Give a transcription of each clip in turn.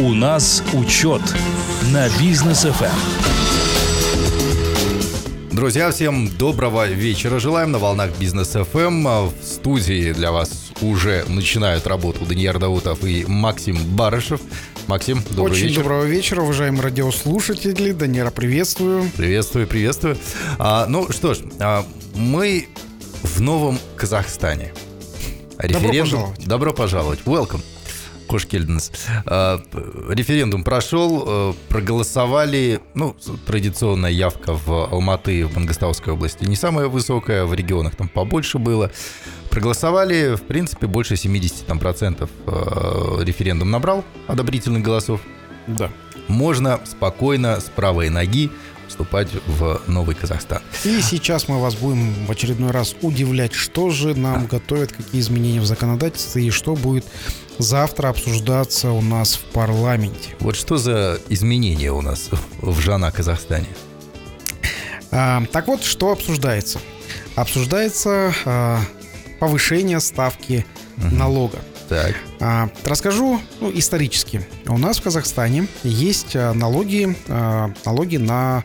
У нас учет на бизнес ФМ. Друзья, всем доброго вечера. Желаем на волнах Бизнес ФМ. В студии для вас уже начинают работу Даниил Даутов и Максим Барышев. Максим, добрый Очень вечер. доброго вечера, уважаемые радиослушатели. Данира, приветствую. Приветствую, приветствую. А, ну что ж, а, мы в новом Казахстане. Добро пожаловать. Добро пожаловать. Welcome. Кошкельденс. А, референдум прошел, э, проголосовали, ну, традиционная явка в Алматы, в Мангостауской области не самая высокая, в регионах там побольше было. Проголосовали, в принципе, больше 70 там, процентов э, референдум набрал одобрительных голосов. Да. Можно спокойно с правой ноги вступать в новый Казахстан. И сейчас мы вас будем в очередной раз удивлять, что же нам готовят, какие изменения в законодательстве и что будет завтра обсуждаться у нас в парламенте. Вот что за изменения у нас в ЖАНА Казахстане? А, так вот, что обсуждается? Обсуждается а, повышение ставки налога. Так. А, расскажу ну, исторически. У нас в Казахстане есть налоги, а, налоги на,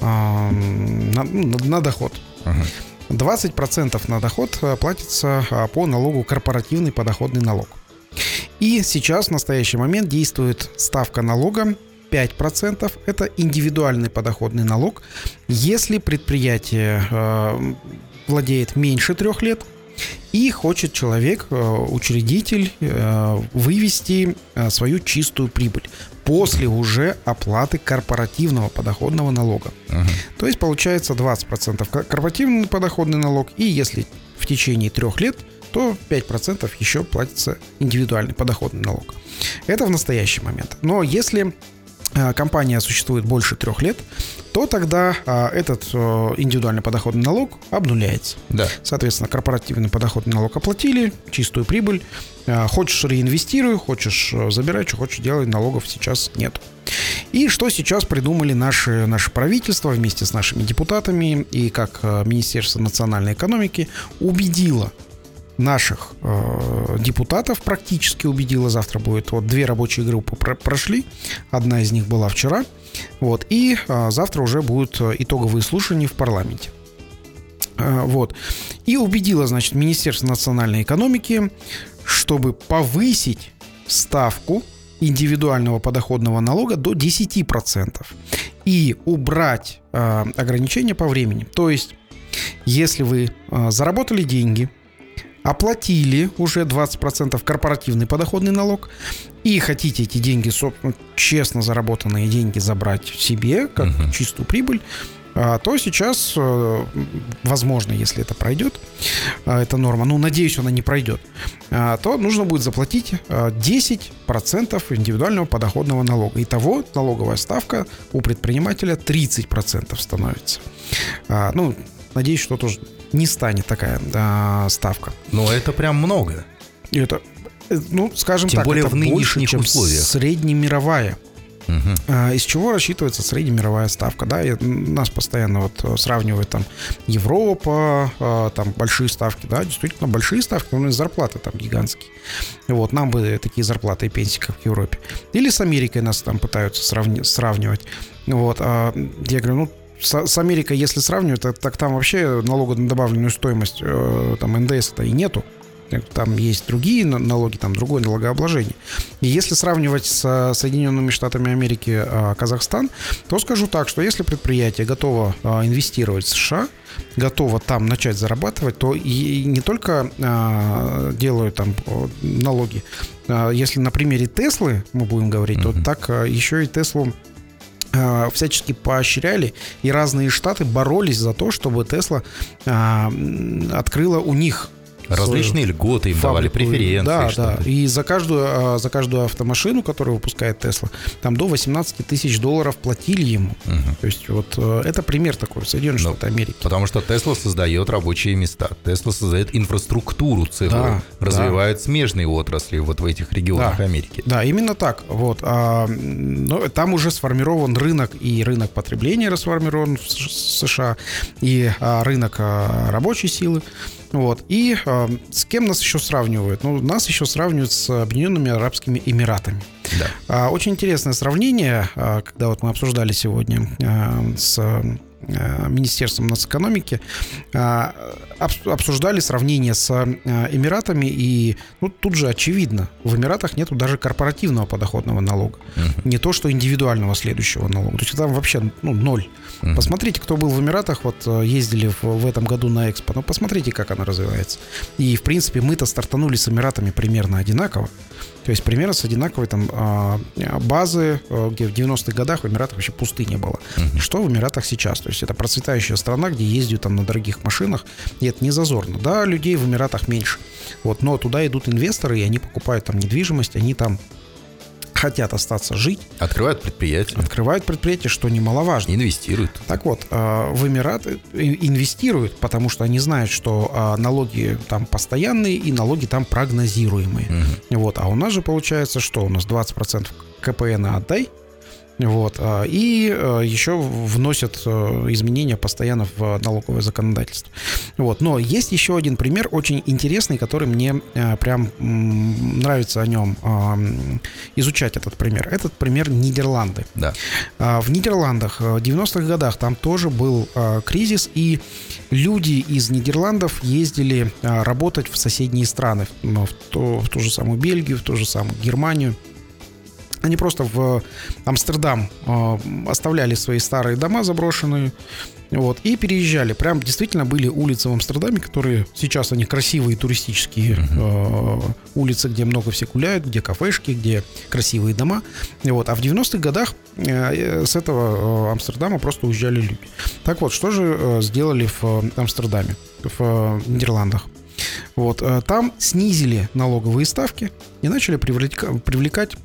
а, на, ну, на- на доход. 20% на доход платится по налогу корпоративный подоходный налог. И сейчас в настоящий момент действует ставка налога 5%. Это индивидуальный подоходный налог. Если предприятие э, владеет меньше трех лет, и хочет человек, э, учредитель, э, вывести э, свою чистую прибыль после уже оплаты корпоративного подоходного налога. То есть получается 20% кор- корпоративный подоходный налог, и если в течение трех лет, то 5% еще платится индивидуальный подоходный налог. Это в настоящий момент. Но если э, компания существует больше трех лет, то тогда э, этот э, индивидуальный подоходный налог обнуляется. Да. Соответственно, корпоративный подоходный налог оплатили, чистую прибыль. Э, Хочешь реинвестируй, хочешь забирай, что хочешь делай, налогов сейчас нет. И что сейчас придумали наши, наше правительство вместе с нашими депутатами и как Министерство национальной экономики убедило наших э, депутатов практически убедила. Завтра будет вот две рабочие группы про- прошли. Одна из них была вчера. Вот. И э, завтра уже будут э, итоговые слушания в парламенте. Э, Вот. И убедила, значит, Министерство национальной экономики, чтобы повысить ставку индивидуального подоходного налога до 10% и убрать э, ограничения по времени. То есть, если вы э, заработали деньги, оплатили уже 20% корпоративный подоходный налог и хотите эти деньги, собственно, честно заработанные деньги забрать себе, как чистую прибыль, а, то сейчас, э, возможно, если это пройдет, а, эта норма, ну, надеюсь, она не пройдет, а, то нужно будет заплатить а, 10% индивидуального подоходного налога. Итого налоговая ставка у предпринимателя 30% становится. Ну, надеюсь, что тоже не станет такая а, ставка. Но это прям много. И это, э, ну, скажем Тем так, более это в больше, чем условиях. среднемировая. А, Из чего рассчитывается среднемировая ставка? Да, и нас постоянно вот э, сравнивают там Европа, а, там большие ставки, да, действительно большие ставки, но у нас зарплаты там гигантские. Вот, нам бы такие зарплаты и пенсии, как в Европе. Или с Америкой нас там пытаются сравни- сравнивать. Вот, а я говорю, ну, с, с Америкой, если сравнивать, так, так там вообще налога на добавленную стоимость, э, там НДС-то и нету. Там есть другие на- налоги, там другое налогообложение. И если сравнивать с Соединенными Штатами Америки а, Казахстан, то скажу так, что если предприятие готово инвестировать в США, готово там начать зарабатывать, то и не только делают там налоги. Если на примере Теслы мы будем говорить, то так еще и Теслу а, всячески поощряли, и разные штаты боролись за то, чтобы Тесла а, открыла у них Различные льготы им давали, фабрику. преференции. Да, да. И за каждую, а, за каждую автомашину, которую выпускает Тесла, там до 18 тысяч долларов платили ему. То есть вот э, это пример такой, Соединенные Ну, Штаты Америки. Потому что Тесла создает рабочие места. Тесла создает инфраструктуру целую. Да, развивает смежные отрасли вот в этих регионах Да. Америки. Да, именно так. Вот. А, но там уже сформирован рынок, и рынок потребления расформирован в США, и а, рынок а, рабочей силы. Вот. И э, с кем нас еще сравнивают? Ну, нас еще сравнивают с Объединенными Арабскими Эмиратами. Да. А, очень интересное сравнение, а, когда вот мы обсуждали сегодня а, с Министерством нацэкономики а, обсуждали сравнение с э, Эмиратами, и ну, тут же очевидно, в Эмиратах нету даже корпоративного подоходного налога. Uh-huh. Не то, что индивидуального следующего налога. То есть там вообще ну, ноль. Uh-huh. Посмотрите, кто был в Эмиратах, вот э, ездили в, в этом году на Экспо, ну посмотрите, как она развивается. И, в принципе, мы-то стартанули с Эмиратами примерно одинаково. То есть примерно с одинаковой там а, базы, где в 90-х годах в Эмиратах вообще пустыни было. Uh-huh. Что в Эмиратах сейчас? То есть это процветающая страна, где ездят там на дорогих машинах, и это не зазорно. Да, людей в Эмиратах меньше, вот, но туда идут инвесторы, и они покупают там недвижимость, они там хотят остаться жить. Открывают предприятия. Открывают предприятия, что немаловажно. Инвестируют. Так вот, а, в Эмираты инвестируют, потому что они знают, что а, налоги там постоянные и налоги там прогнозируемые. Угу. Вот. А у нас же получается, что у нас 20% КПН отдай, вот. А, и а, еще вносят а, изменения постоянно в налоговое законодательство. Вот. Но есть еще один пример, очень интересный, который мне прям нравится о нем изучать этот пример. Этот пример Нидерланды. Да. В Нидерландах в 90-х годах там тоже был кризис, и люди из Нидерландов ездили работать в соседние страны, в ту, в ту же самую Бельгию, в ту же самую Германию. Они просто в Амстердам э, оставляли свои старые дома заброшенные, вот, и переезжали. Прям действительно были улицы в Амстердаме, которые сейчас они красивые туристические э, улицы, где много все гуляют, где кафешки, где красивые дома. Вот. А в 90-х годах э, с этого э, Амстердама просто уезжали люди. Так вот, что же э, сделали в Амстердаме, в э, Нидерландах? Вот, э, там снизили налоговые ставки и начали привлекать, привлекать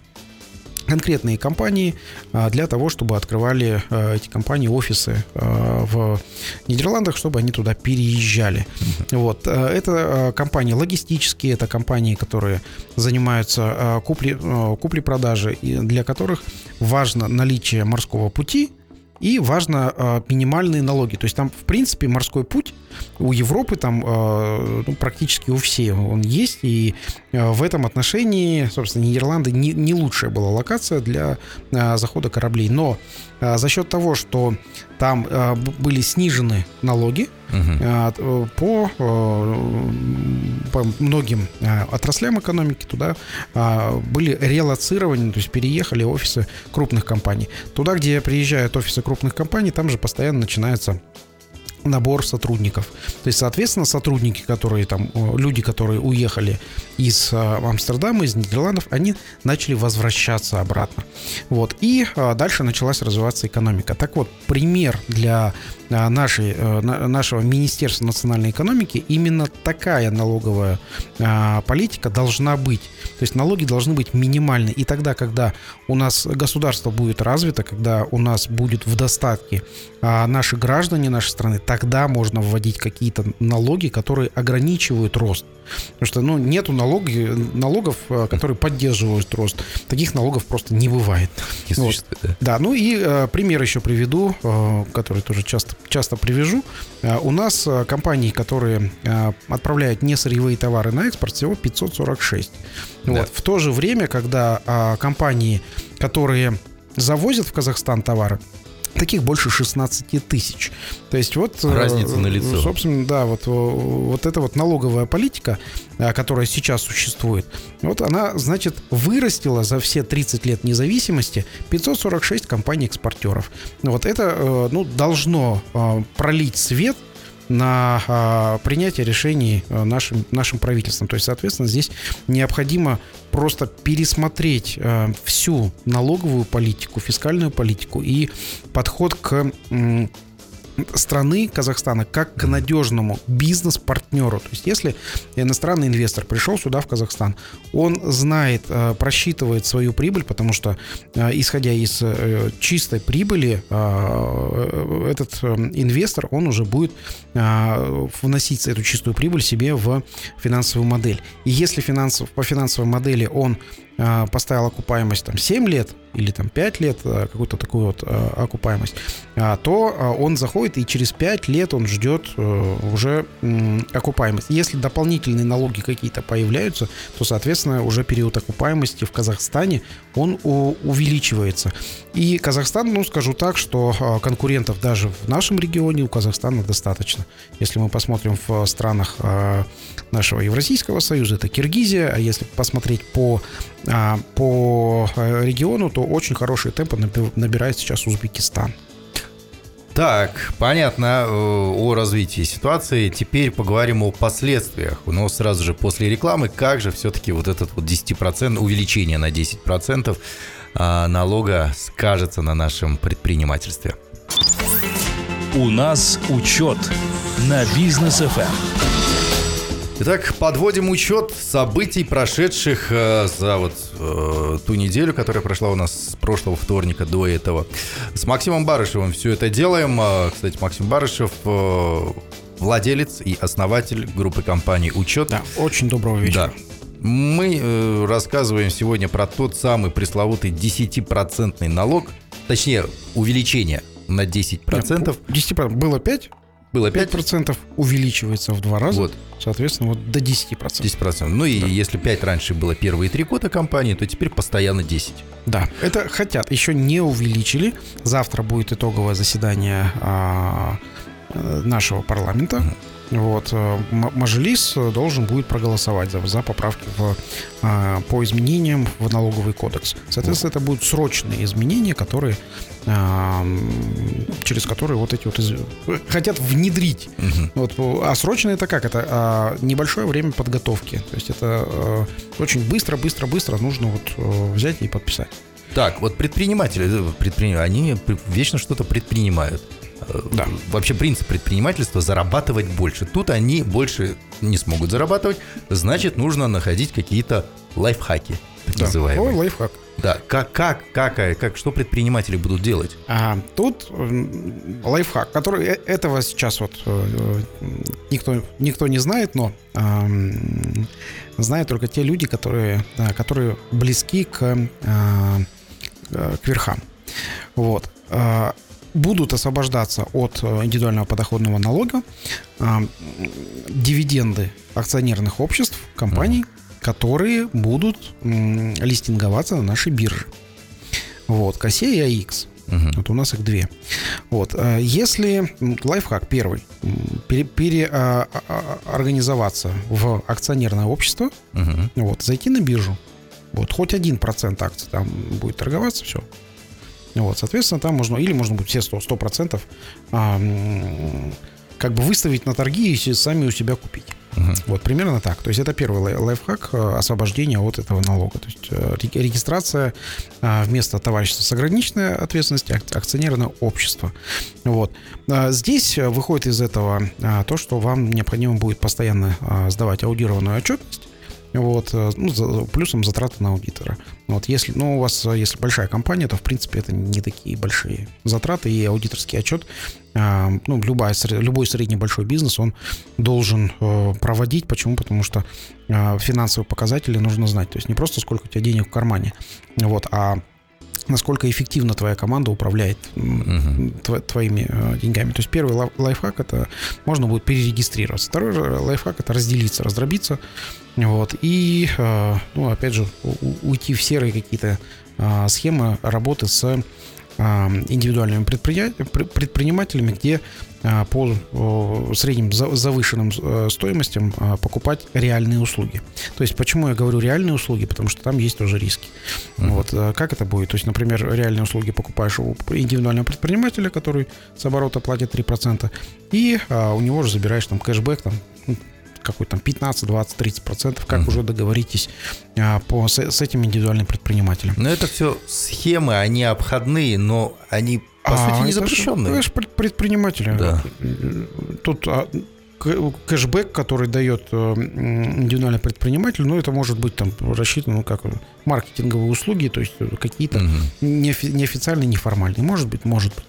конкретные компании а, для того, чтобы открывали а, эти компании офисы а, в Нидерландах, чтобы они туда переезжали. Вот. Это компании логистические, это компании, которые занимаются купли, купли-продажи, для которых важно наличие морского пути, и важно минимальные налоги. То есть там, в принципе, морской путь у Европы там э, ну, практически у всех он есть. И э, в этом отношении, собственно, Нидерланды не, не лучшая была локация для э, захода кораблей. Но э, за счет того, что там э, были снижены налоги угу. по, по многим отраслям экономики, туда были релацированы, то есть переехали офисы крупных компаний. Туда, где приезжают офисы крупных компаний, там же постоянно начинается набор сотрудников. То есть, соответственно, сотрудники, которые там, люди, которые уехали из Амстердама, из Нидерландов, они начали возвращаться обратно. Вот. И дальше началась развиваться экономика. Так вот, пример для нашей, нашего Министерства национальной экономики именно такая налоговая политика должна быть. То есть налоги должны быть минимальны. И тогда, когда у нас государство будет развито, когда у нас будет в достатке наши граждане нашей страны, тогда можно вводить какие-то налоги, которые ограничивают рост. Потому что ну, нету налоги, налогов, э, которые поддерживают рост. Таких налогов просто не бывает. Не вот. да. да, ну и э, пример еще приведу, э, который тоже часто, часто привяжу. Э, у нас э, компании, которые э, отправляют несырьевые товары на экспорт, всего 546. Да. Вот. В то же время, когда э, компании, которые завозят в Казахстан товары, таких больше 16 тысяч. То есть вот... Э, Разница на лицо. Собственно, да, вот, вот эта вот налоговая политика, э, которая сейчас существует, вот она, значит, вырастила за все 30 лет независимости 546 компаний-экспортеров. Вот это, э, ну, должно пролить свет на а, принятие решений а, нашим, нашим правительством. То есть, соответственно, здесь необходимо просто пересмотреть а, всю налоговую политику, фискальную политику и подход к страны Казахстана как к надежному бизнес-партнеру. То есть если иностранный инвестор пришел сюда, в Казахстан, он знает, э, просчитывает свою прибыль, потому что, э, исходя из э, чистой прибыли, этот инвестор, он уже будет вносить эту чистую прибыль себе в финансовую модель. И если финансов, по финансовой модели он поставил окупаемость там 7 лет или там 5 лет, э, какую-то такую вот э, окупаемость, а, то он заходит и через 5 лет он ждет э, уже окупаемость. Если дополнительные налоги какие-то появляются, то, соответственно, уже период окупаемости в Казахстане, он увеличивается. И Казахстан, ну, скажу так, что э, конкурентов даже в нашем регионе у Казахстана достаточно. Если мы посмотрим в странах э, нашего Евразийского союза, это Киргизия, а если посмотреть по, а, по региону, то очень хорошие темпы наби- набирает сейчас Узбекистан. Так, понятно э, о развитии ситуации. Теперь поговорим о последствиях. Но сразу же после рекламы, как же все-таки вот этот вот 10%, увеличение на 10% а, налога скажется на нашем предпринимательстве. У нас учет на бизнес ФМ. Итак, подводим учет событий, прошедших э, за вот э, ту неделю, которая прошла у нас с прошлого вторника до этого. С Максимом Барышевым все это делаем. Э, Кстати, Максим Барышев э, владелец и основатель группы компаний «Учет». Да, очень доброго вечера. Да. Мы э, рассказываем сегодня про тот самый пресловутый 10% налог, точнее, увеличение на 10%. 10%. Было 5, Было 5, 5% увеличивается в два раза. вот, Соответственно, вот до 10%. 10%. Ну и если 5 раньше было первые три года компании, то теперь постоянно 10. Да, это хотят. Еще не увеличили. Завтра будет итоговое заседание а, э, нашего парламента. Вот, э, Мажилис должен будет проголосовать за, за поправки в, а, по изменениям в налоговый кодекс. Соответственно, это будут срочные изменения, которые через которые вот эти вот из- хотят внедрить. Мгм. Вот, а срочно это как? Это а, небольшое время подготовки. То есть это э, очень быстро, быстро, быстро нужно вот э, взять и подписать. Так, вот предприниматели, э, предприним- они вечно что-то предпринимают. Да. Вообще принцип предпринимательства зарабатывать больше. Тут они больше не смогут зарабатывать, значит, нужно находить какие-то лайфхаки, так Да. называемые. Ой, лайфхак. Да, как, как, как, э, как, что предприниматели будут делать? А тут лайфхак, который э- этого сейчас вот э, никто, никто не знает, но ам, знают только те люди, которые, да, которые близки к, а, к верхам. Вот. А, Будут освобождаться от э, индивидуального подоходного налога а, дивиденды акционерных обществ, компаний, которые будут листинговаться на нашей бирже. Вот, КОСЕ и АИКС. Мгм. Вот у нас их две. Вот. э, Если лайфхак первый, пере- переорганизоваться в акционерное общество, Мгм. вот, зайти на биржу, вот, хоть один процент акций там будет торговаться, все. Вот, соответственно, там можно, или можно будет все 100, 100 процентов а, м, как бы выставить на торги и сами у себя купить. Мгм. Вот, примерно так. То есть это первый лай- лайфхак э, освобождения от этого налога. То есть э, ре- регистрация а, вместо товарищества с ограниченной ответственностью ак- акционерное общество. Вот. А, Здесь э, выходит из этого а, то, что вам необходимо будет постоянно сдавать аудированную отчетность. Вот, ну, за- плюсом затраты на аудитора. Вот, если, ну, у вас, э, если большая компания, то, в принципе, это не такие большие затраты, и аудиторский отчет, а, ну, любая, любой средний большой бизнес, он должен э, проводить. Почему? Потому что э, финансовые показатели нужно знать. То есть не просто сколько у тебя денег в кармане, вот, а насколько эффективно твоя команда управляет тво- твоими э, деньгами. То есть первый лай- лайфхак это можно будет перерегистрироваться. Второй лайфхак это разделиться, раздробиться. Вот, и, э, ну, опять же, уйти в серые какие-то э, схемы работы с индивидуальными предприня- пр- предпринимателями, где э, по средним за- завышенным э, стоимостям э, покупать реальные услуги. То есть почему я говорю реальные услуги? Потому что там есть тоже риски. Мгм. Вот э, как это будет? То есть, например, реальные услуги покупаешь у индивидуального предпринимателя, который с оборота платит 3%, и а, у него же забираешь там кэшбэк, там ну, какой там 15, 20, 30 процентов, как Мгм. уже договоритесь а, по, с, с этим индивидуальным предпринимателем. Но это все схемы, они обходные, но они, по А, сути, не запрещенные. Это же предприниматели. Да. Тут а, кэшбэк, который дает э, индивидуальный предприниматель, ну, это может быть там рассчитано, ну, как маркетинговые услуги, то есть э, какие-то неофи- неофициальные, неформальные. Может быть, может быть.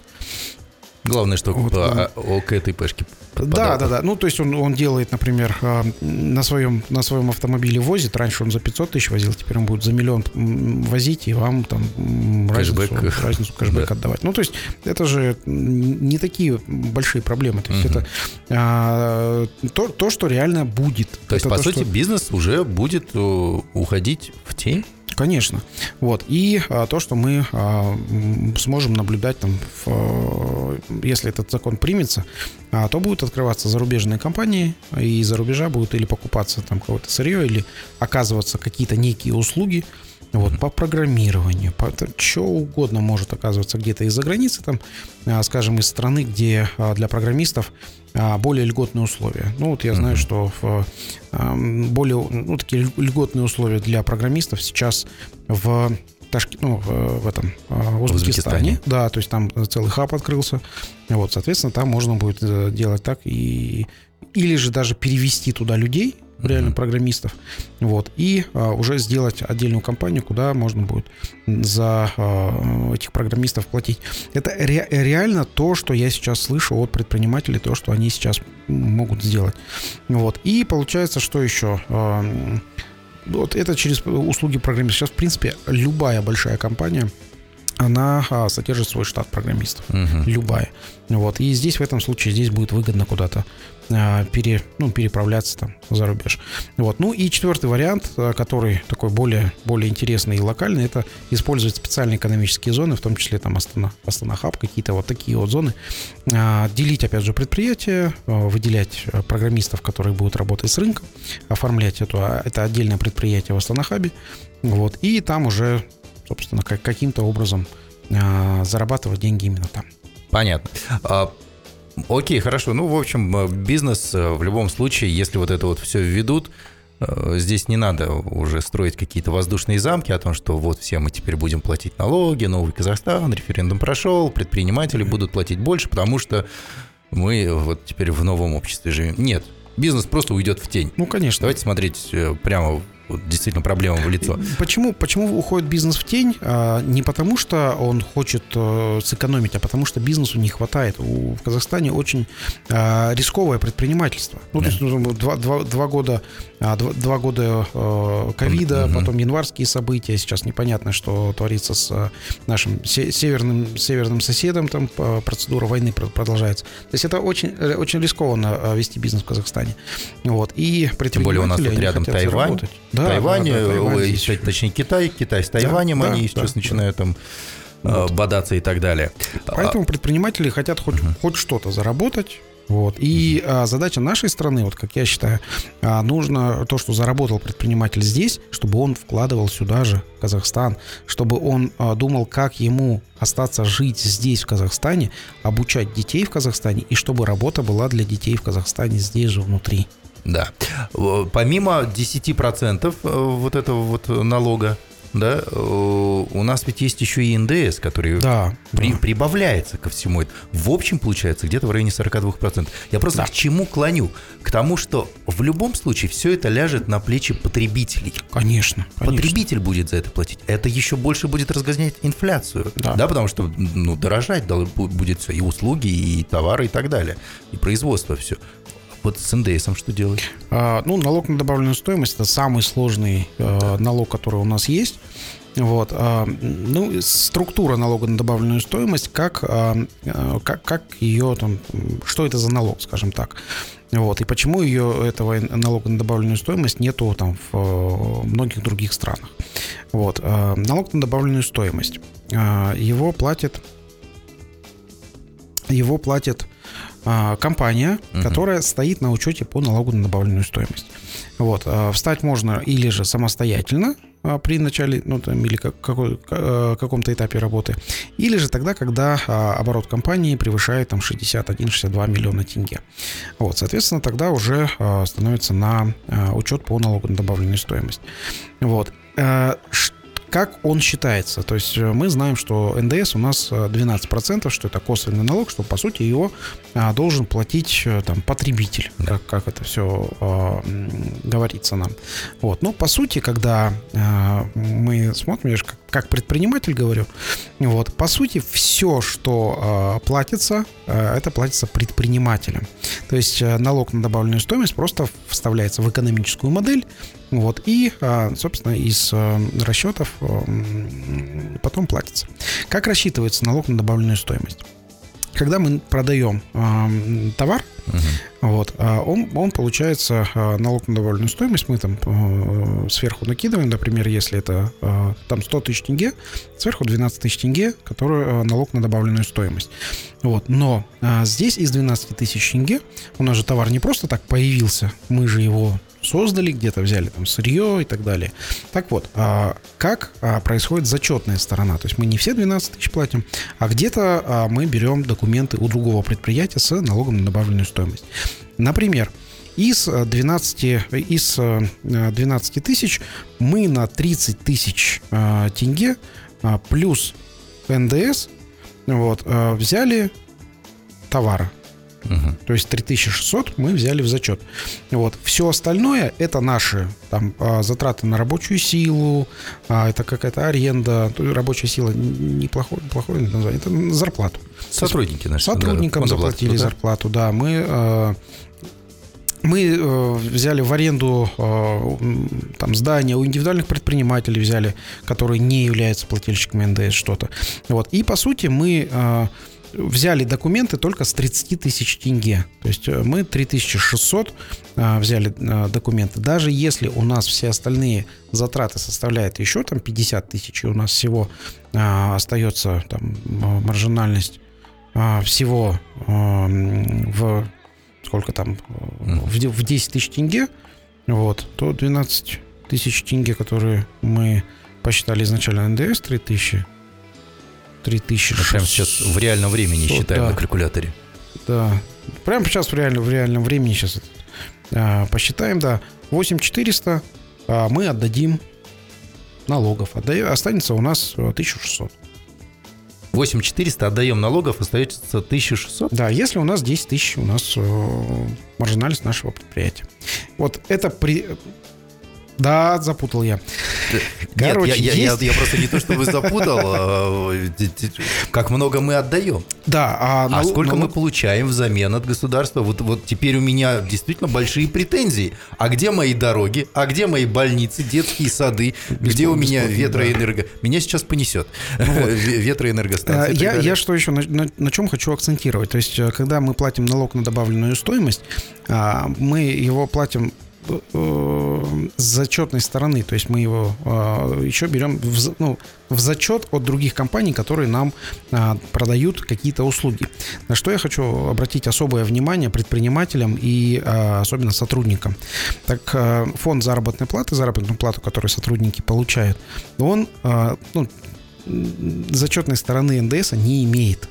Главное, что Вот, по да. ОК ТПшке Да, да, да. Ну, то есть он, он делает, например, а, на своем, на своем автомобиле возит. Раньше он за 500 тысяч возил, теперь он будет за миллион возить и вам там м, разницу, Кэшбэк. разницу кэшбэк Да. отдавать. Ну, то есть это же не такие большие проблемы. То есть Мгм. это а, то, то, что реально будет. То есть, Это по сути, что- бизнес уже будет э, уходить в тень? Конечно. Вот. И а, то, что мы а, сможем наблюдать там, в, э, если этот закон примется, а, то будут открываться зарубежные компании, и из-за рубежа будут или покупаться там какое-то сырье, или оказываться какие-то некие услуги, вот, по программированию, по что угодно может оказываться где-то из-за границы, там, а, скажем, из страны, где а, для программистов а, более льготные условия. Ну, вот я знаю, что в, более, ну, такие ль- льготные условия для программистов сейчас в Ташке, ну, в, в этом а, Узбекистане. Узбекистане. Да, то есть там целый хаб открылся. Вот, соответственно, там можно будет э, делать так и или же даже перевести туда людей, реально программистов, вот, и а, уже сделать отдельную компанию, куда можно будет за а, этих программистов платить. Это ре- реально то, что я сейчас слышу от предпринимателей, то, что они сейчас могут сделать. Вот. И получается, что еще? А, Вот это через услуги программистов. Сейчас, в принципе, любая большая компания, она а, содержит свой штат программистов. Мгм. Любая. Вот. И здесь, в этом случае, здесь будет выгодно куда-то пере, ну, переправляться там за рубеж. Вот. Ну и четвертый вариант, а, который такой более, более интересный и локальный, это использовать специальные экономические зоны, в том числе там Астана, Астана Хаб, какие-то вот такие вот зоны. А, Делить, опять же, предприятия, а, выделять а, программистов, которые будут работать с рынком, оформлять эту, а, это отдельное предприятие в Астана Хабе. Вот. И там уже, собственно, как, каким-то образом а, зарабатывать деньги именно там. Понятно. Окей, хорошо. Ну, в общем, э, бизнес э, в любом случае, если вот это вот все введут, э, здесь не надо уже строить какие-то воздушные замки о том, что вот все мы теперь будем платить налоги, новый Казахстан, референдум прошел, предприниматели будут платить больше, потому что мы вот теперь в новом обществе живем. Нет, бизнес просто уйдет в тень. Ну, конечно. Давайте смотреть прямо действительно проблемам в лицо. Почему, почему уходит бизнес в тень? А, Не потому, что он хочет э, сэкономить, а потому что бизнесу не хватает. У, в Казахстане очень а, рисковое предпринимательство. Ну, то есть ну, два, два- два года, два, два года э, ковида, Мгм. потом январские события. Сейчас непонятно, что творится с э, нашим се- северным, северным соседом. Там э, процедура войны пр- продолжается. То есть это очень, очень рискованно вести бизнес в Казахстане. Вот. И Тем более у нас тут рядом Тайвань. Да, Тайвань, да, да, Тайвань здесь. точнее, Китай, Китай с Тайванем, да, они да, сейчас да. начинают там э, Вот. бодаться и так далее. Поэтому предприниматели хотят хоть, хоть что-то заработать. Вот. И а, задача нашей страны, вот как я считаю, а, нужно то, что заработал предприниматель здесь, чтобы он вкладывал сюда же, в Казахстан, чтобы он а, думал, как ему остаться жить здесь, в Казахстане, обучать детей в Казахстане, и чтобы работа была для детей в Казахстане здесь же внутри. Да. Помимо 10% э, вот этого вот налога, да, э, у нас ведь есть еще и НДС, который Да. при- да. прибавляется ко всему этому. В общем, получается где-то в районе 42%. Я просто Да. к чему клоню? К тому, что в любом случае все это ляжет на плечи потребителей. Конечно, конечно. Потребитель будет за это платить. Это еще больше будет разгонять инфляцию. Да. потому что ну, дорожать будет все. И услуги, и товары, и так далее. И производство все. Вот с НДСом что делать? А, Ну, налог на добавленную стоимость это самый сложный э, налог, который у нас есть. Вот, а, ну, структура налога на добавленную стоимость, как, а, э, как, как ее там, что это за налог, скажем так. Вот, и почему ее, этого налога на добавленную стоимость нету там в э, многих других странах. Вот, а, налог на добавленную стоимость. Его платит его платит а, компания, Мгм. которая стоит на учете по налогу на добавленную стоимость. Вот. а, Встать можно или же самостоятельно а, при начале, ну, там, или как, какой, каком-то этапе работы, или же тогда, когда а, оборот компании превышает там 61-62 миллиона тенге. Вот, соответственно, тогда уже а, становится на а, учет по налогу на добавленную стоимость. Вот. А, ш- как он считается? То есть э, мы знаем, что НДС у нас э, 12%, что это косвенный налог, что по сути его а, должен платить э, там потребитель, как, как это все говорится нам. Вот. Но по сути, когда а, мы смотрим, я же как как предприниматель говорю. Вот, по сути, все, что э, платится, э, это платится предпринимателям. То есть э, налог на добавленную стоимость просто вставляется в экономическую модель, вот, и, э, собственно, из э, расчетов э, потом платится. Как рассчитывается налог на добавленную стоимость? Когда мы продаем э, товар, Мгм. вот, а он, он получается а, налог на добавленную стоимость, мы там э, сверху накидываем, например, если это э, там 100 тысяч тенге, сверху 12 тысяч тенге, который э, налог на добавленную стоимость. Вот, но а, здесь из 12 тысяч тенге у нас же товар не просто так появился, мы же его создали, где-то взяли там сырье и так далее. Так вот, а, как а, происходит зачетная сторона? То есть мы не все 12 тысяч платим, а где-то а, мы берем документы у другого предприятия с налогом на добавленную стоимость. Например, из э, 12, из э, 12 тысяч мы на 30 тысяч э, тенге плюс НДС вот, э, взяли товара. Мгм. То есть 3600 мы взяли в зачет. Вот. Все остальное это наши там, а, затраты на рабочую силу, а, это какая-то аренда, рабочая сила неплохое, плохое название, это зарплату. Сотрудники наши. Сотрудникам да, заплатили оплаты зарплату, да. Мы, э, мы э, взяли в аренду э, там здания у индивидуальных предпринимателей взяли, которые не являются плательщиками НДС что-то. Вот. И по сути мы э, взяли документы только с 30 тысяч тенге. То есть э, мы 3600 э, взяли э, документы. Даже если у нас все остальные затраты составляют еще там 50 тысяч, и у нас всего э, остается там маржинальность а, всего а, в сколько там э, в, де- в 10 тысяч тенге, вот, то 12 тысяч тенге, которые мы посчитали изначально НДС 3 тысячи. 3 тысячи. Мы прямо сейчас в реальном времени считаем да. на калькуляторе. Да. Прямо сейчас в реальном, в реальном времени сейчас а, посчитаем, да. 8400 а, мы отдадим налогов. Отда- останется у нас э, 1600. 8400 отдаем налогов, остается 1600. Да, если у нас 10 тысяч, у нас э, маржинальность нашего предприятия. Вот это при... Да, запутал я. Короче, Нет, я, я- есть- я- я просто не то чтобы запутал, а, э, как много мы отдаем. Да, а, А нал- сколько мы налог- получаем взамен от государства? Вот, вот теперь у меня действительно большие претензии. А где мои дороги? А где мои больницы, детские сады? Где у меня ветроэнерго? Меня сейчас понесет. Ве- Ветроэнергостанция. и так Я, я что еще на, на- на чем хочу акцентировать? То есть, э, когда мы платим налог на добавленную стоимость, а, мы его платим э, с зачетной стороны, то есть мы его э, еще берем в, ну, в зачет от других компаний, которые нам а, продают какие-то услуги. На что я хочу обратить особое внимание предпринимателям и особенно сотрудникам. Так э, фонд заработной платы, заработную плату, которую сотрудники получают, он ну, зачетной стороны НДС не имеет.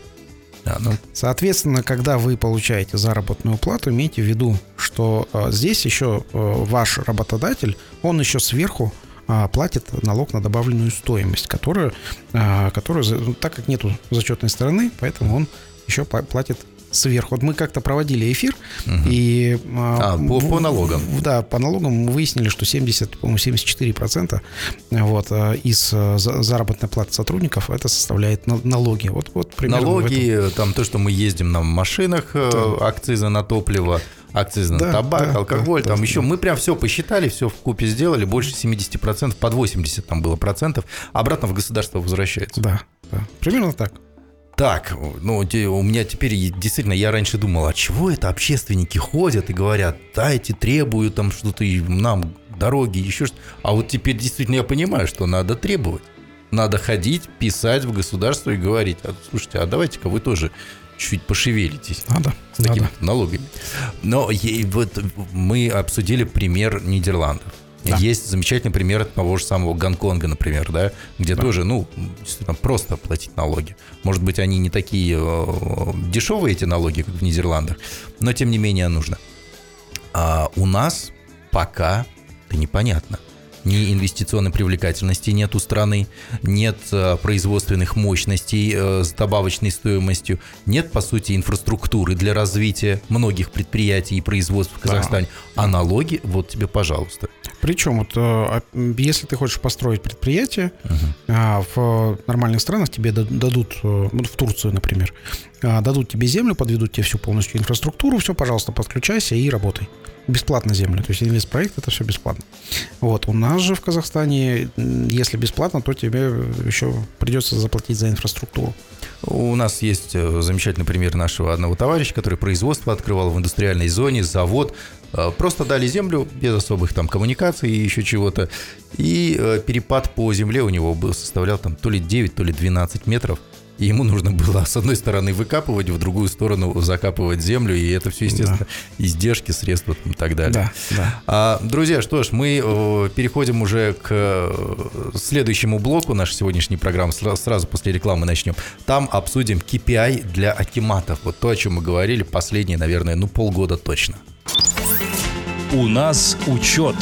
А, ну, Соответственно, когда вы получаете заработную плату, имейте в виду, что э, здесь еще э, ваш работодатель, он еще сверху а, платит налог на добавленную стоимость, которую, а, которую ну, так как нету зачетной стороны, поэтому он еще пла- платит сверху. Вот мы как-то проводили эфир, и... А, по- по в- налогам. Да, по налогам мы выяснили, что 70, по-моему, 74% вот, э, из э, за- заработной платы сотрудников это составляет на- налоги. Вот, вот примерно налоги, там то, что мы ездим на машинах, э, акцизы на топливо, акцизы Да, на табак, да, алкоголь, да, там да, еще да. мы прям все посчитали, все в купе сделали, больше 70%, под 80 там было процентов, обратно в государство возвращается. Да, да. Примерно так. Так, ну, у меня теперь действительно, я раньше думал, а чего это общественники ходят и говорят, дайте, требуют там что-то, нам дороги, еще что А вот теперь действительно я понимаю, что надо требовать. Надо ходить, писать в государство и говорить, а, слушайте, а давайте-ка вы тоже чуть пошевелитесь Надо. с такими надо. налогами. Но вот мы обсудили пример Нидерландов. Да. Есть замечательный пример того же самого Гонконга, например, да, где тоже, ну, действительно, просто платить налоги. Может быть, они не такие э, дешевые, эти налоги, как в Нидерландах, но тем не менее нужно. А у нас пока это непонятно. ни инвестиционной привлекательности нет у страны, нет э, производственных мощностей э, с добавочной стоимостью, нет, по сути, инфраструктуры для развития многих предприятий и производств в Казахстане. Да. А налоги, вот тебе, пожалуйста. Причем, вот, э, а, если ты хочешь построить предприятие, uh-huh. в нормальных странах тебе дадут, э, в Турцию, например, а, дадут тебе землю, подведут тебе всю полностью инфраструктуру, все, пожалуйста, подключайся и работай. Бесплатно землю. То есть инвестпроект это все бесплатно. Вот. У нас же в Казахстане, если бесплатно, то тебе еще придется заплатить за инфраструктуру. У нас есть э, замечательный пример нашего одного товарища, который производство открывал в индустриальной зоне, завод. Э, просто дали землю без особых там коммуникаций и еще чего-то. И э, перепад по земле у него был, составлял там то ли 9, то ли 12 метров и ему нужно было с одной стороны выкапывать, в другую сторону закапывать землю, и это все, естественно, да. издержки, средства и так далее. Да, да. А, друзья, что ж, мы э, переходим уже к следующему блоку нашей сегодняшней программы, сразу, сразу после рекламы начнем. Там обсудим KPI для акиматов, вот то, о чем мы говорили последние, наверное, ну полгода точно. У нас учет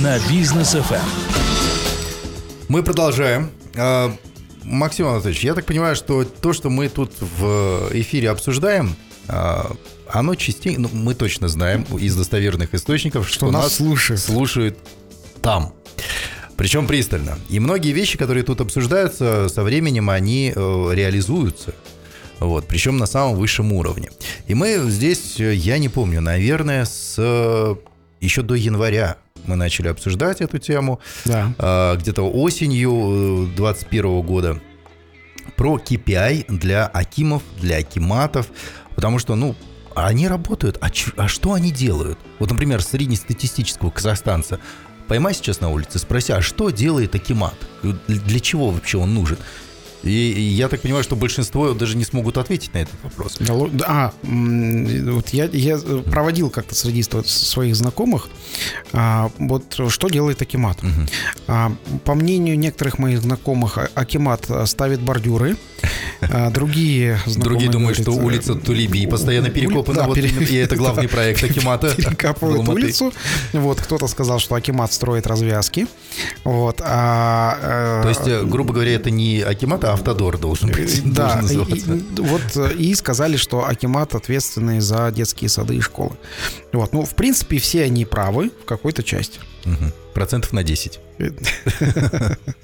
на бизнес FM. Мы продолжаем. А, Максим Анатольевич, я так понимаю, что то, что мы тут в эфире обсуждаем, а, оно частенько, ну, мы точно знаем из достоверных источников, что, что нас, нас слушают. слушают там. Причем пристально. И многие вещи, которые тут обсуждаются, со временем они э, реализуются. Вот, причем на самом высшем уровне. И мы здесь, э, я не помню, наверное, с еще до января мы начали обсуждать эту тему. Да. А, где-то осенью 2021 э, года про KPI для акимов, для акиматов, потому что, ну, они работают, а, ч- а что они делают? Вот, например, среднестатистического казахстанца поймай сейчас на улице, спроси, а что делает акимат? Для чего вообще он нужен? И я так понимаю, что большинство даже не смогут ответить на этот вопрос. А, вот я, я проводил как-то среди своих знакомых, а, вот что делает Акимат. Угу. А, по мнению некоторых моих знакомых, Акимат ставит бордюры, а другие Другие думают, что улица Тулиби постоянно перекопана, да, вот, пере... и это главный проект Акимата. Перекапывают улицу. Вот, кто-то сказал, что Акимат строит развязки. Вот, а, э, То есть, э, грубо говоря, это не Акимат, а Автодор должен быть. Да, должен и, вот э, и сказали, что Акимат ответственный за детские сады и школы. Вот, ну, в принципе, все они правы в какой-то части. Угу. Процентов на 10.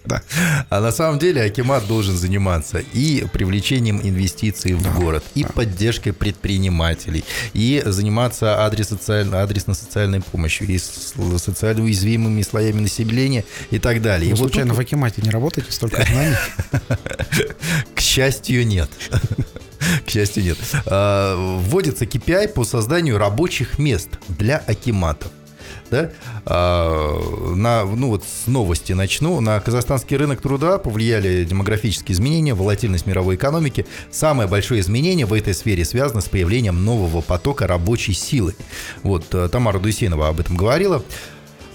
Да. А на самом деле Акимат должен заниматься и привлечением инвестиций в город, и поддержкой предпринимателей, и заниматься адресно-социальной помощью, и социально уязвимыми слоями населения и так далее. Вы случайно в Акимате не работаете столько знаний? К счастью, нет. К счастью, нет. А, вводится KPI по созданию рабочих мест для акиматов да, а, на, ну вот с новости начну. На казахстанский рынок труда повлияли демографические изменения, волатильность мировой экономики. Самое большое изменение в этой сфере связано с появлением нового потока рабочей силы. Вот э, Тамара Дуйсенова об этом говорила.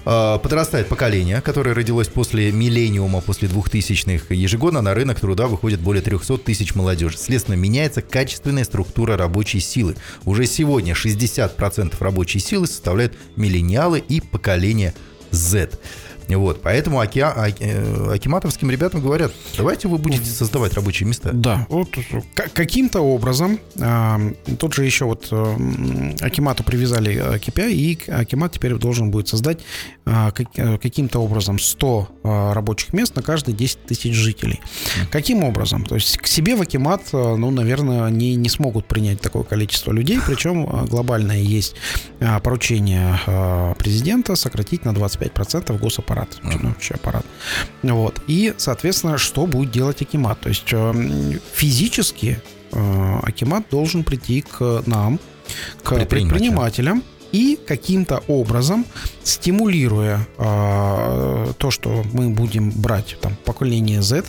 А, подрастает поколение, которое родилось после миллениума, после 2000-х. Ежегодно на рынок труда выходит более 300 тысяч молодежи. Следственно, меняется качественная структура рабочей силы. Уже сегодня 60% рабочей силы составляют миллениалы и поколение Z. Вот, поэтому оки... Э, акиматовским ребятам говорят, давайте вы будете создавать рабочие места. Да, вот каким-то образом, э, тот же еще вот э, Акимату привязали э, KPI, и Акимат теперь должен будет создать э, как, э, каким-то образом 100 э, рабочих мест на каждые 10 тысяч жителей. Каким образом? То есть к себе в Акимат, э, ну, наверное, они не смогут принять такое количество людей, причем э, глобальное есть э, поручение э, президента сократить на 25% госаппарат аппарат, чиновничий аппарат. Вот. И, соответственно, что будет делать Акимат? То есть э, физически э, Акимат должен прийти к нам, к предпринимателям, и каким-то образом стимулируя э, то, что мы будем брать там поколение Z,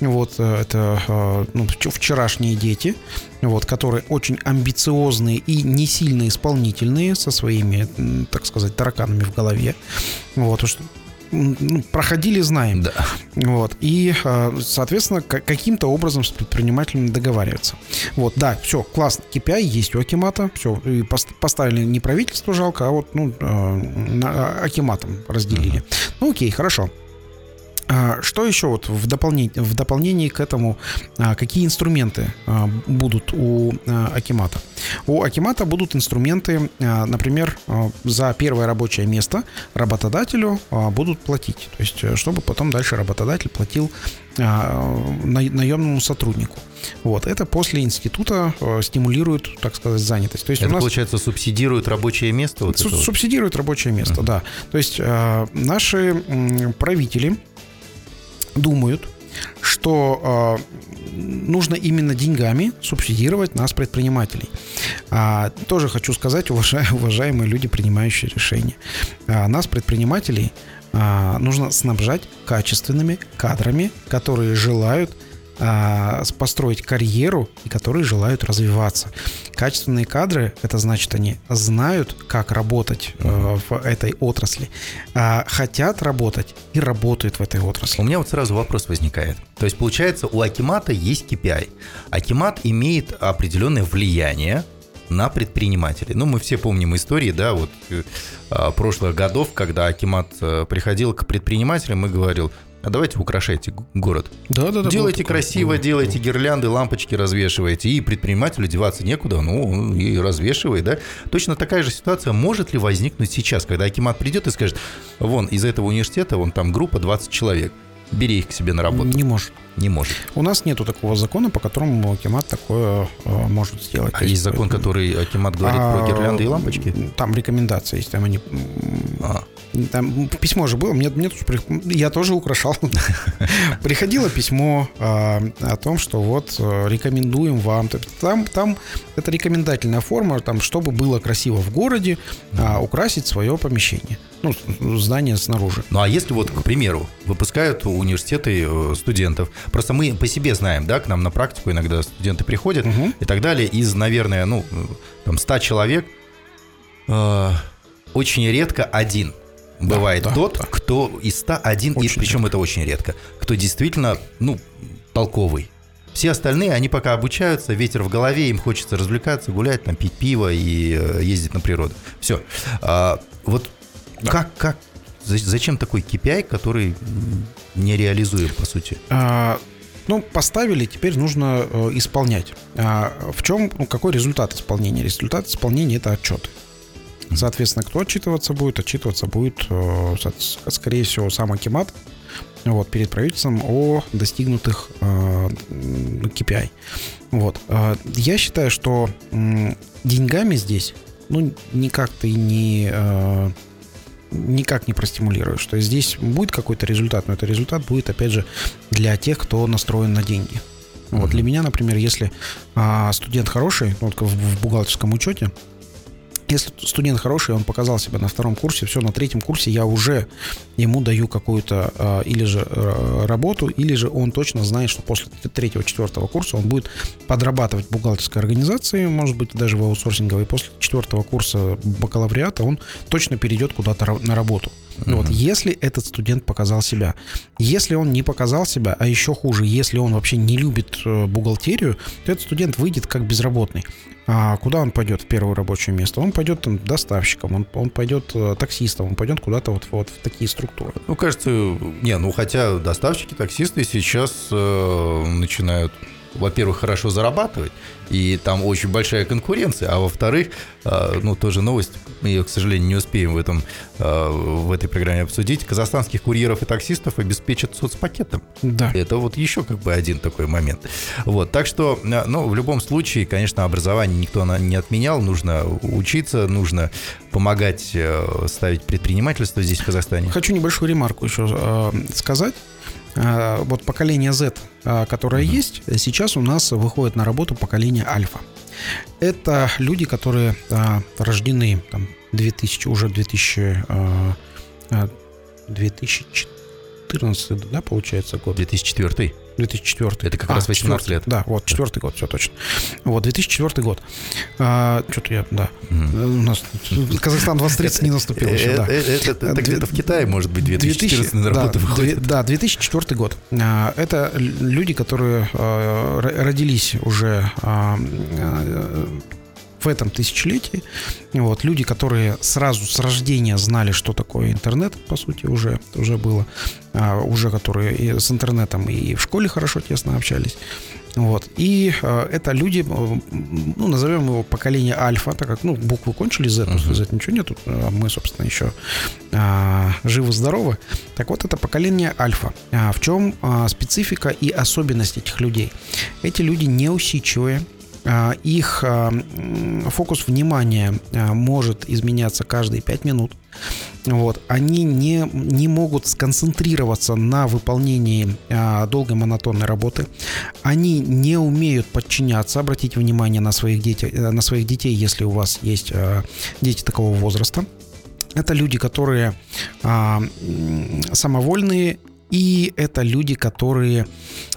вот э, это э, ну, вчерашние дети, вот, которые очень амбициозные и не сильно исполнительные со своими, так сказать, тараканами в голове, вот, что ну, проходили, знаем. Да. Вот. И, э, соответственно, каким-то образом с предпринимателями договариваться. Вот, да, все, классно. KPI есть у Акимата. Все, и поставили не правительство жалко, а вот, ну, э, Акиматом разделили. Uh-huh. Ну, окей, хорошо. А, что еще вот в дополнении, в дополнении к этому, а, какие инструменты а, будут у Акимата? У Акимата будут инструменты, например, за первое рабочее место работодателю будут платить. То есть, э, чтобы потом дальше работодатель платил наемному сотруднику. Вот. Это после института э, стимулирует, так сказать, занятость. То есть это, у нас... получается, субсидирует рабочее место? Вот Су- субсидирует рабочее место, uh-huh. да. То есть э, наши правители думают, что э, нужно именно деньгами субсидировать нас, предпринимателей. А, тоже хочу сказать, уважаемые, уважаемые люди, принимающие решения, а, нас, предпринимателей, а, нужно снабжать качественными кадрами, которые желают построить карьеру и которые желают развиваться. Качественные кадры, это значит, они знают, как работать э, в этой отрасли, э, хотят работать и работают в этой отрасли. У меня вот сразу вопрос возникает. То есть, получается, у Акимата есть KPI. Акимат имеет определенное влияние на предпринимателей. Ну, мы все помним истории, да, вот э, прошлых годов, когда Акимат э, приходил к предпринимателям и говорил, а давайте украшайте город. Да, да, да. Делайте красиво, такое. делайте гирлянды, лампочки развешивайте. И предпринимателю деваться некуда, ну, и развешивай, да. Точно такая же ситуация может ли возникнуть сейчас, когда Акимат придет и скажет, вон, из этого университета, вон там группа 20 человек, бери их к себе на работу. Не может. Не может. У нас нету такого закона, по которому Акимат такое э, может сделать. А есть, есть закон, который Акимат говорит а, про гирлянды и лампочки? Там рекомендации есть, там они... А. Там письмо же было, мне, мне я тоже украшал. Приходило письмо а, о том, что вот э, рекомендуем вам. Там, там это рекомендательная форма, там, чтобы было красиво в городе, а, украсить свое помещение. Ну, здание снаружи. Ну, а если вот, к примеру, выпускают университеты э, студентов, просто мы по себе знаем, да, к нам на практику иногда студенты приходят угу. и так далее, из, наверное, ну, там, 100 человек э, очень редко один – бывает да, тот, да. кто из 101, очень и причем редко. это очень редко, кто действительно, ну, толковый. Все остальные, они пока обучаются, ветер в голове, им хочется развлекаться, гулять, там, пить пиво и э, ездить на природу. Все. А, вот да. как, как, зачем такой KPI, который не реализуем, по сути? А, ну, поставили, теперь нужно э, исполнять. А в чем, ну, какой результат исполнения? Результат исполнения – это отчеты. Соответственно, кто отчитываться будет? Отчитываться будет, э, скорее всего, сам Акимат вот, перед правительством о достигнутых э, KPI. Вот. Э, я считаю, что деньгами здесь ну, никак ты не никак не простимулируешь. То есть здесь будет какой-то результат, но этот результат будет, опять же, для тех, кто настроен на деньги. Вот для меня, например, если а, студент хороший, ну, вот в, в бухгалтерском учете, если студент хороший, он показал себя на втором курсе, все, на третьем курсе я уже ему даю какую-то э, или же э, работу, или же он точно знает, что после третьего, четвертого курса он будет подрабатывать в бухгалтерской организации, может быть, даже в аутсорсинговой. После четвертого курса бакалавриата он точно перейдет куда-то на работу. Uh-huh. Вот, если этот студент показал себя. Если он не показал себя, а еще хуже, если он вообще не любит э, бухгалтерию, то этот студент выйдет как безработный. А куда он пойдет в первое рабочее место? Он пойдет там, доставщиком, он, он пойдет э, таксистом, он пойдет куда-то вот, вот в такие структуры. Ну, кажется, не, ну хотя доставщики, таксисты сейчас э, начинают во-первых, хорошо зарабатывать, и там очень большая конкуренция, а во-вторых, а, ну, тоже новость, мы ее, к сожалению, не успеем в, этом, а, в этой программе обсудить, казахстанских курьеров и таксистов обеспечат соцпакетом. Да. Это вот еще как бы один такой момент. Вот, так что, а, ну, в любом случае, конечно, образование никто не отменял, нужно учиться, нужно помогать э, ставить предпринимательство здесь, в Казахстане. Хочу небольшую ремарку еще э, сказать. А, вот поколение Z, а, которое mm-hmm. есть, сейчас у нас выходит на работу поколение Альфа. Это люди, которые а, рождены там 2000, уже 2000, 2014, да, получается, год? 2004. 2004. Это как раз 18 четвертый. лет. Да, вот, четвертый год, все точно. Вот, 2004 год. А, что-то я, да. У нас Казахстан 2030 не наступил еще, да. Э, э, Это где-то в Китае, может быть, 2014 на работу выходит. Да, 2004 год. А, Это люди, которые а, ро- родились уже а, а, в этом тысячелетии. Вот, люди, которые сразу с рождения знали, что такое интернет, по сути, уже, уже было. А, Уже которые и с интернетом и в школе хорошо тесно общались. Вот. И э, это люди, э, ну, назовем его поколение альфа, так как, ну, буквы кончились, Z, uh Z ничего нету, а мы, собственно, еще а, живы-здоровы. Так вот, это поколение альфа. А, в чем а, специфика и особенность этих людей? Эти люди неусидчивые, их а, фокус внимания а, может изменяться каждые 5 минут. Вот. Они не, не могут сконцентрироваться на выполнении а, долгой монотонной работы. Они не умеют подчиняться. Обратите внимание на своих, дети, э, на своих детей, если у вас есть а, дети такого возраста. Это люди, которые а, самовольные, и это люди, которые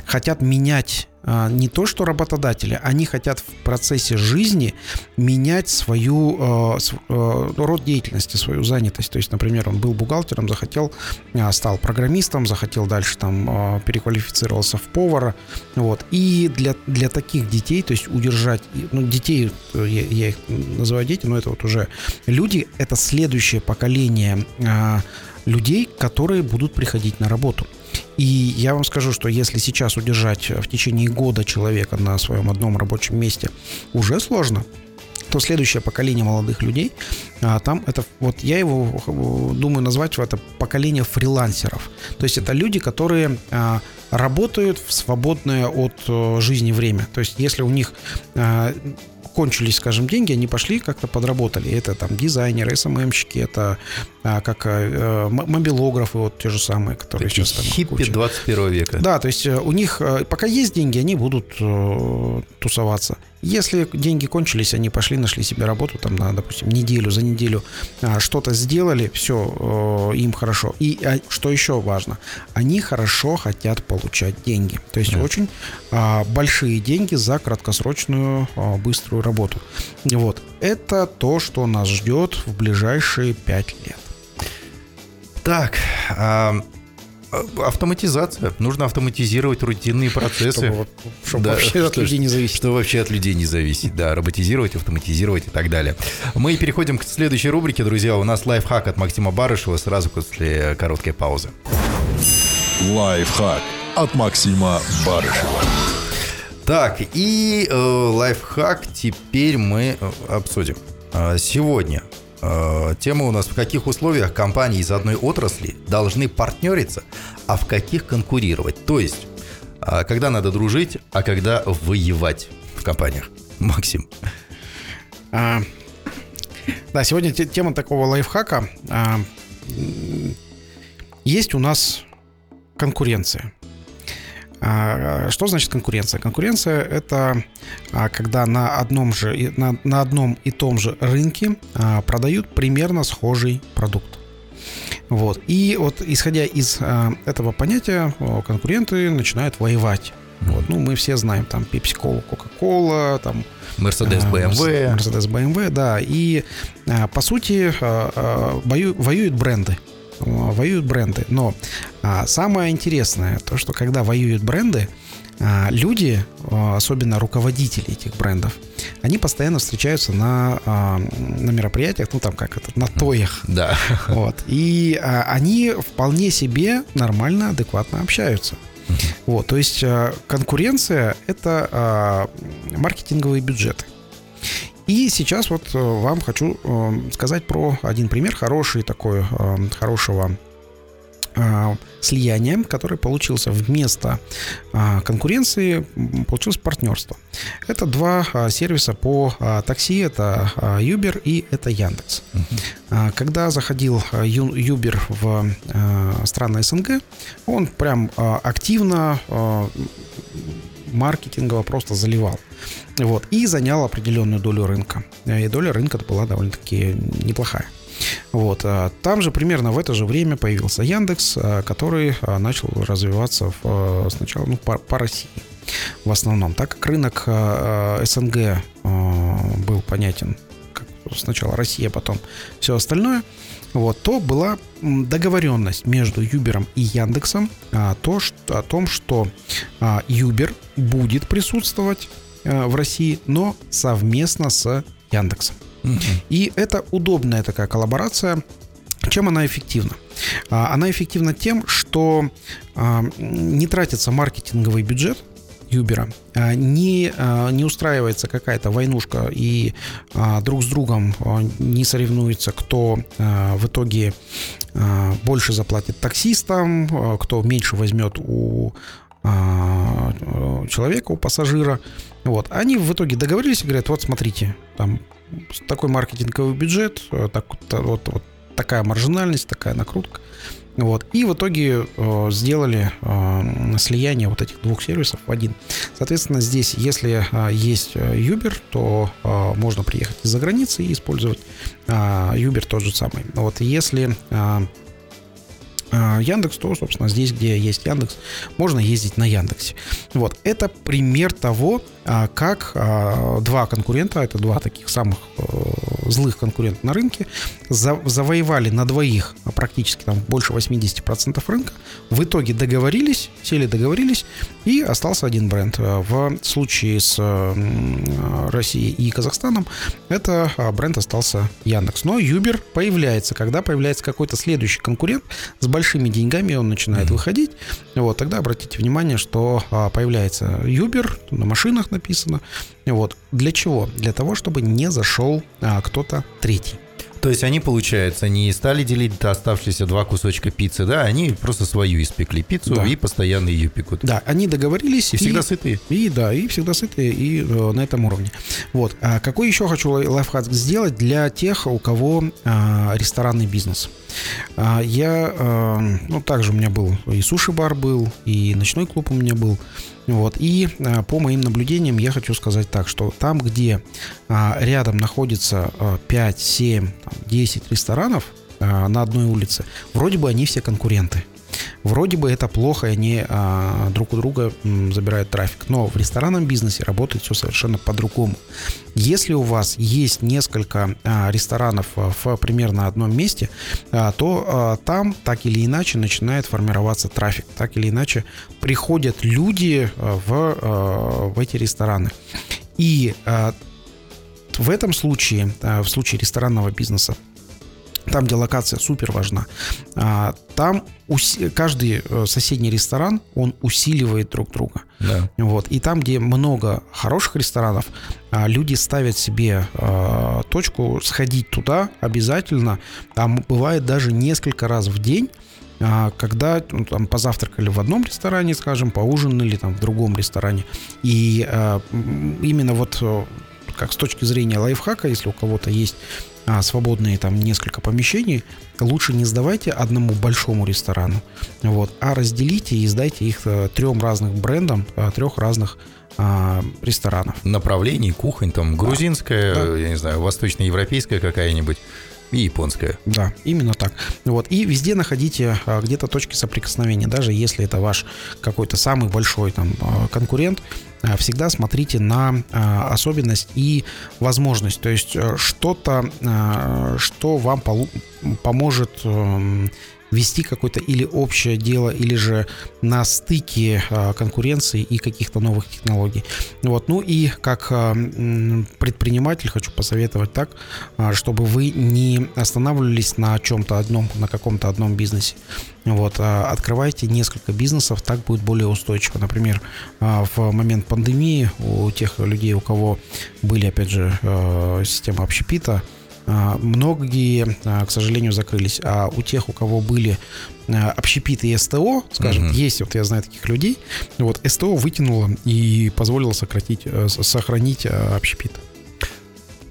хотят менять а, не то, что работодатели, они хотят в процессе жизни менять свою э, э, род деятельности, свою занятость. То есть, например, он был бухгалтером, захотел, а, стал программистом, захотел дальше там а, переквалифицировался в повара. Вот. И для, для таких детей, то есть удержать, ну, детей, э, я, я их называю дети, но это вот уже люди, это следующее поколение а, людей, которые будут приходить на работу. И я вам скажу, что если сейчас удержать в течение года человека на своем одном рабочем месте уже сложно, то следующее поколение молодых людей, а, там это, вот я его э, думаю назвать, это поколение фрилансеров. То есть это люди, которые а, работают в свободное от э, жизни время. То есть если у них а, кончились, скажем, деньги, они пошли как-то подработали. Это там дизайнеры, СММщики, это а, как м- мобилографы, вот те же самые, которые Такие сейчас там хиппи куча. 21 века. Да, то есть э, у них э, пока есть деньги, они будут тусоваться. Если деньги кончились, они пошли, нашли себе работу там на, допустим, неделю, за неделю а, что-то сделали, все, им хорошо. И а, что еще важно, они хорошо хотят получать деньги. То есть Да. очень а, большие деньги за краткосрочную быструю работу. Вот. Это то, что нас ждет в ближайшие пять лет. Так, автоматизация. Нужно автоматизировать рутинные процессы. Чтобы, чтобы Да, вообще от что- людей не зависеть. Что вообще от людей не зависит, да, роботизировать, автоматизировать и так далее. Мы переходим к следующей рубрике, друзья. У нас лайфхак от Максима Барышева сразу после короткой паузы. Лайфхак от Максима Барышева. Так, и э, лайфхак теперь мы э, обсудим. А, Сегодня тема у нас в каких условиях компании из одной отрасли должны партнериться, а в каких конкурировать. То есть, а, когда надо дружить, а когда воевать в компаниях. Максим. А, да, сегодня те- тема такого лайфхака. А, есть у нас конкуренция. А, Что значит конкуренция? Конкуренция это а, когда на одном же на, на одном и том же рынке а, продают примерно схожий продукт. Вот. И вот исходя из этого понятия, конкуренты начинают воевать. Вот. Ну, мы все знаем там Pepsi-Cola, Coca-Cola, там а, BMW. Мерседес, BMW, да. И по сути бою- воюют бренды. Воюют бренды. Но а, самое интересное, то, что когда воюют бренды, а, люди, а, особенно руководители этих брендов, они постоянно встречаются на, а, на мероприятиях, ну там как это, на тоях. Да. Вот. И а, они вполне себе нормально, адекватно общаются. Вот, то есть а, конкуренция это а, маркетинговые бюджеты. И сейчас вот э, вам хочу э, сказать про один пример хороший такой э, хорошего слияния, который получился вместо конкуренции, получилось партнерство. Это два сервиса по такси, это Uber и это Яндекс. Когда заходил Ю- Uber в страны СНГ, он прям активно маркетингово просто заливал. Вот, и занял определенную долю рынка. И доля рынка была довольно-таки неплохая. Вот. а Там же примерно в это же время появился Яндекс, а, который а, начал развиваться в, сначала ну, по, по России в основном. Так как рынок СНГ был понятен как сначала Россия, потом все остальное, вот, то была договоренность между Юбером и Яндексом а, то, что, о том, что а, Юбер будет присутствовать а, в России, но совместно с Яндексом. И это удобная такая коллаборация. Чем она эффективна? А, Она эффективна тем, что а, не тратится маркетинговый бюджет Юбера, а, не, а, не устраивается какая-то войнушка и а, друг с другом не соревнуется, кто в итоге больше заплатит таксистам, кто меньше возьмет у человека, у пассажира. Вот. Они в итоге договорились и говорят, вот смотрите, там такой маркетинговый бюджет, так, вот, вот такая маржинальность, такая накрутка. Вот. И в итоге э, сделали э, слияние вот этих двух сервисов в один. Соответственно, здесь, если э, есть э, Uber, то э, можно приехать из-за границы и использовать э, Uber тот же самый. Вот. Если э, э, Яндекс, то, собственно, здесь, где есть Яндекс, можно ездить на Яндексе. Вот. Это пример того, как а, два конкурента, это два таких самых э, злых конкурента на рынке, за- завоевали на двоих а, практически там больше 80% рынка, в итоге договорились, сели договорились, и остался один бренд. Э, В случае с э, Россией и Казахстаном это а, бренд остался Яндекс. Но Юбер появляется, когда появляется какой-то следующий конкурент с большими деньгами, он начинает выходить. Вот, тогда обратите внимание, что а, появляется Юбер, на машинах написано. Вот. Для чего? Для того, чтобы не зашел а, кто-то третий. То есть они, получается, не стали делить оставшиеся два кусочка пиццы, да, они просто свою испекли пиццу Да. и постоянно ее пекут. Да, они договорились. И всегда сытые. И да, и всегда сытые, и э, на этом уровне. Вот. А какой еще хочу лай- лайфхак сделать для тех, у кого а, ресторанный бизнес? Я, а, ну, также у меня был и суши-бар был, и ночной клуб у меня был. Вот. И а, по моим наблюдениям я хочу сказать так, что там, где а, рядом находится а, 5, 7, там, 10 ресторанов а, на одной улице, вроде бы они все конкуренты. Вроде бы это плохо, они а, друг у друга м, забирают трафик. Но в ресторанном бизнесе работает все совершенно по-другому. Если у вас есть несколько а, ресторанов а, в примерно одном месте, а, то а, там так или иначе начинает формироваться трафик. Так или иначе приходят люди а, в, а, в эти рестораны. И а, в этом случае, а, в случае ресторанного бизнеса, там, где локация супер важна, а, там каждый э, соседний ресторан, он усиливает друг друга. Да. Вот. И там, где много хороших ресторанов, а, люди ставят себе а, точку сходить туда обязательно. Там бывает даже несколько раз в день, когда ну, там позавтракали в одном ресторане, скажем, поужинали там в другом ресторане. И именно вот э, как с точки зрения лайфхака, если у кого-то есть а, свободные там несколько помещений, лучше не сдавайте одному большому ресторану, вот, а разделите и сдайте их э, трем разных брендам, э, трех разных а, ресторанов. Направлений, кухонь, там, грузинская, Да. я не знаю, восточноевропейская какая-нибудь и японская. Да, именно так. Вот. И везде находите а, где-то точки соприкосновения, даже если это ваш какой-то самый большой там а, конкурент, а, всегда смотрите на особенность и возможность. То есть э, что-то, что вам поможет эм, вести какое-то или общее дело, или же на стыке а, конкуренции и каких-то новых технологий. Вот. Ну и как а, предприниматель хочу посоветовать так, а, чтобы вы не останавливались на чем-то одном, на каком-то одном бизнесе. Вот, открывайте несколько бизнесов, так будет более устойчиво. Например, в момент пандемии у тех людей, у кого были, опять же, системы общепита, Многие, а, к сожалению, закрылись. А у тех, у кого были а, общепит и СТО, скажем, Мгм. есть, вот я знаю таких людей, вот СТО вытянуло и позволило сократить, э, сохранить а, общепит.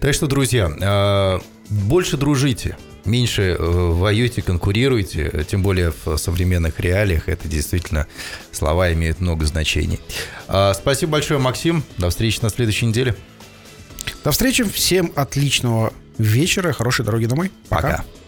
Так что, друзья, больше дружите, меньше э, воюйте, конкурируйте, тем более в современных реалиях это действительно слова имеют много значений. А, Спасибо большое, Максим. До встречи на следующей неделе. До встречи, всем отличного вечера, хорошей дороги домой. Пока.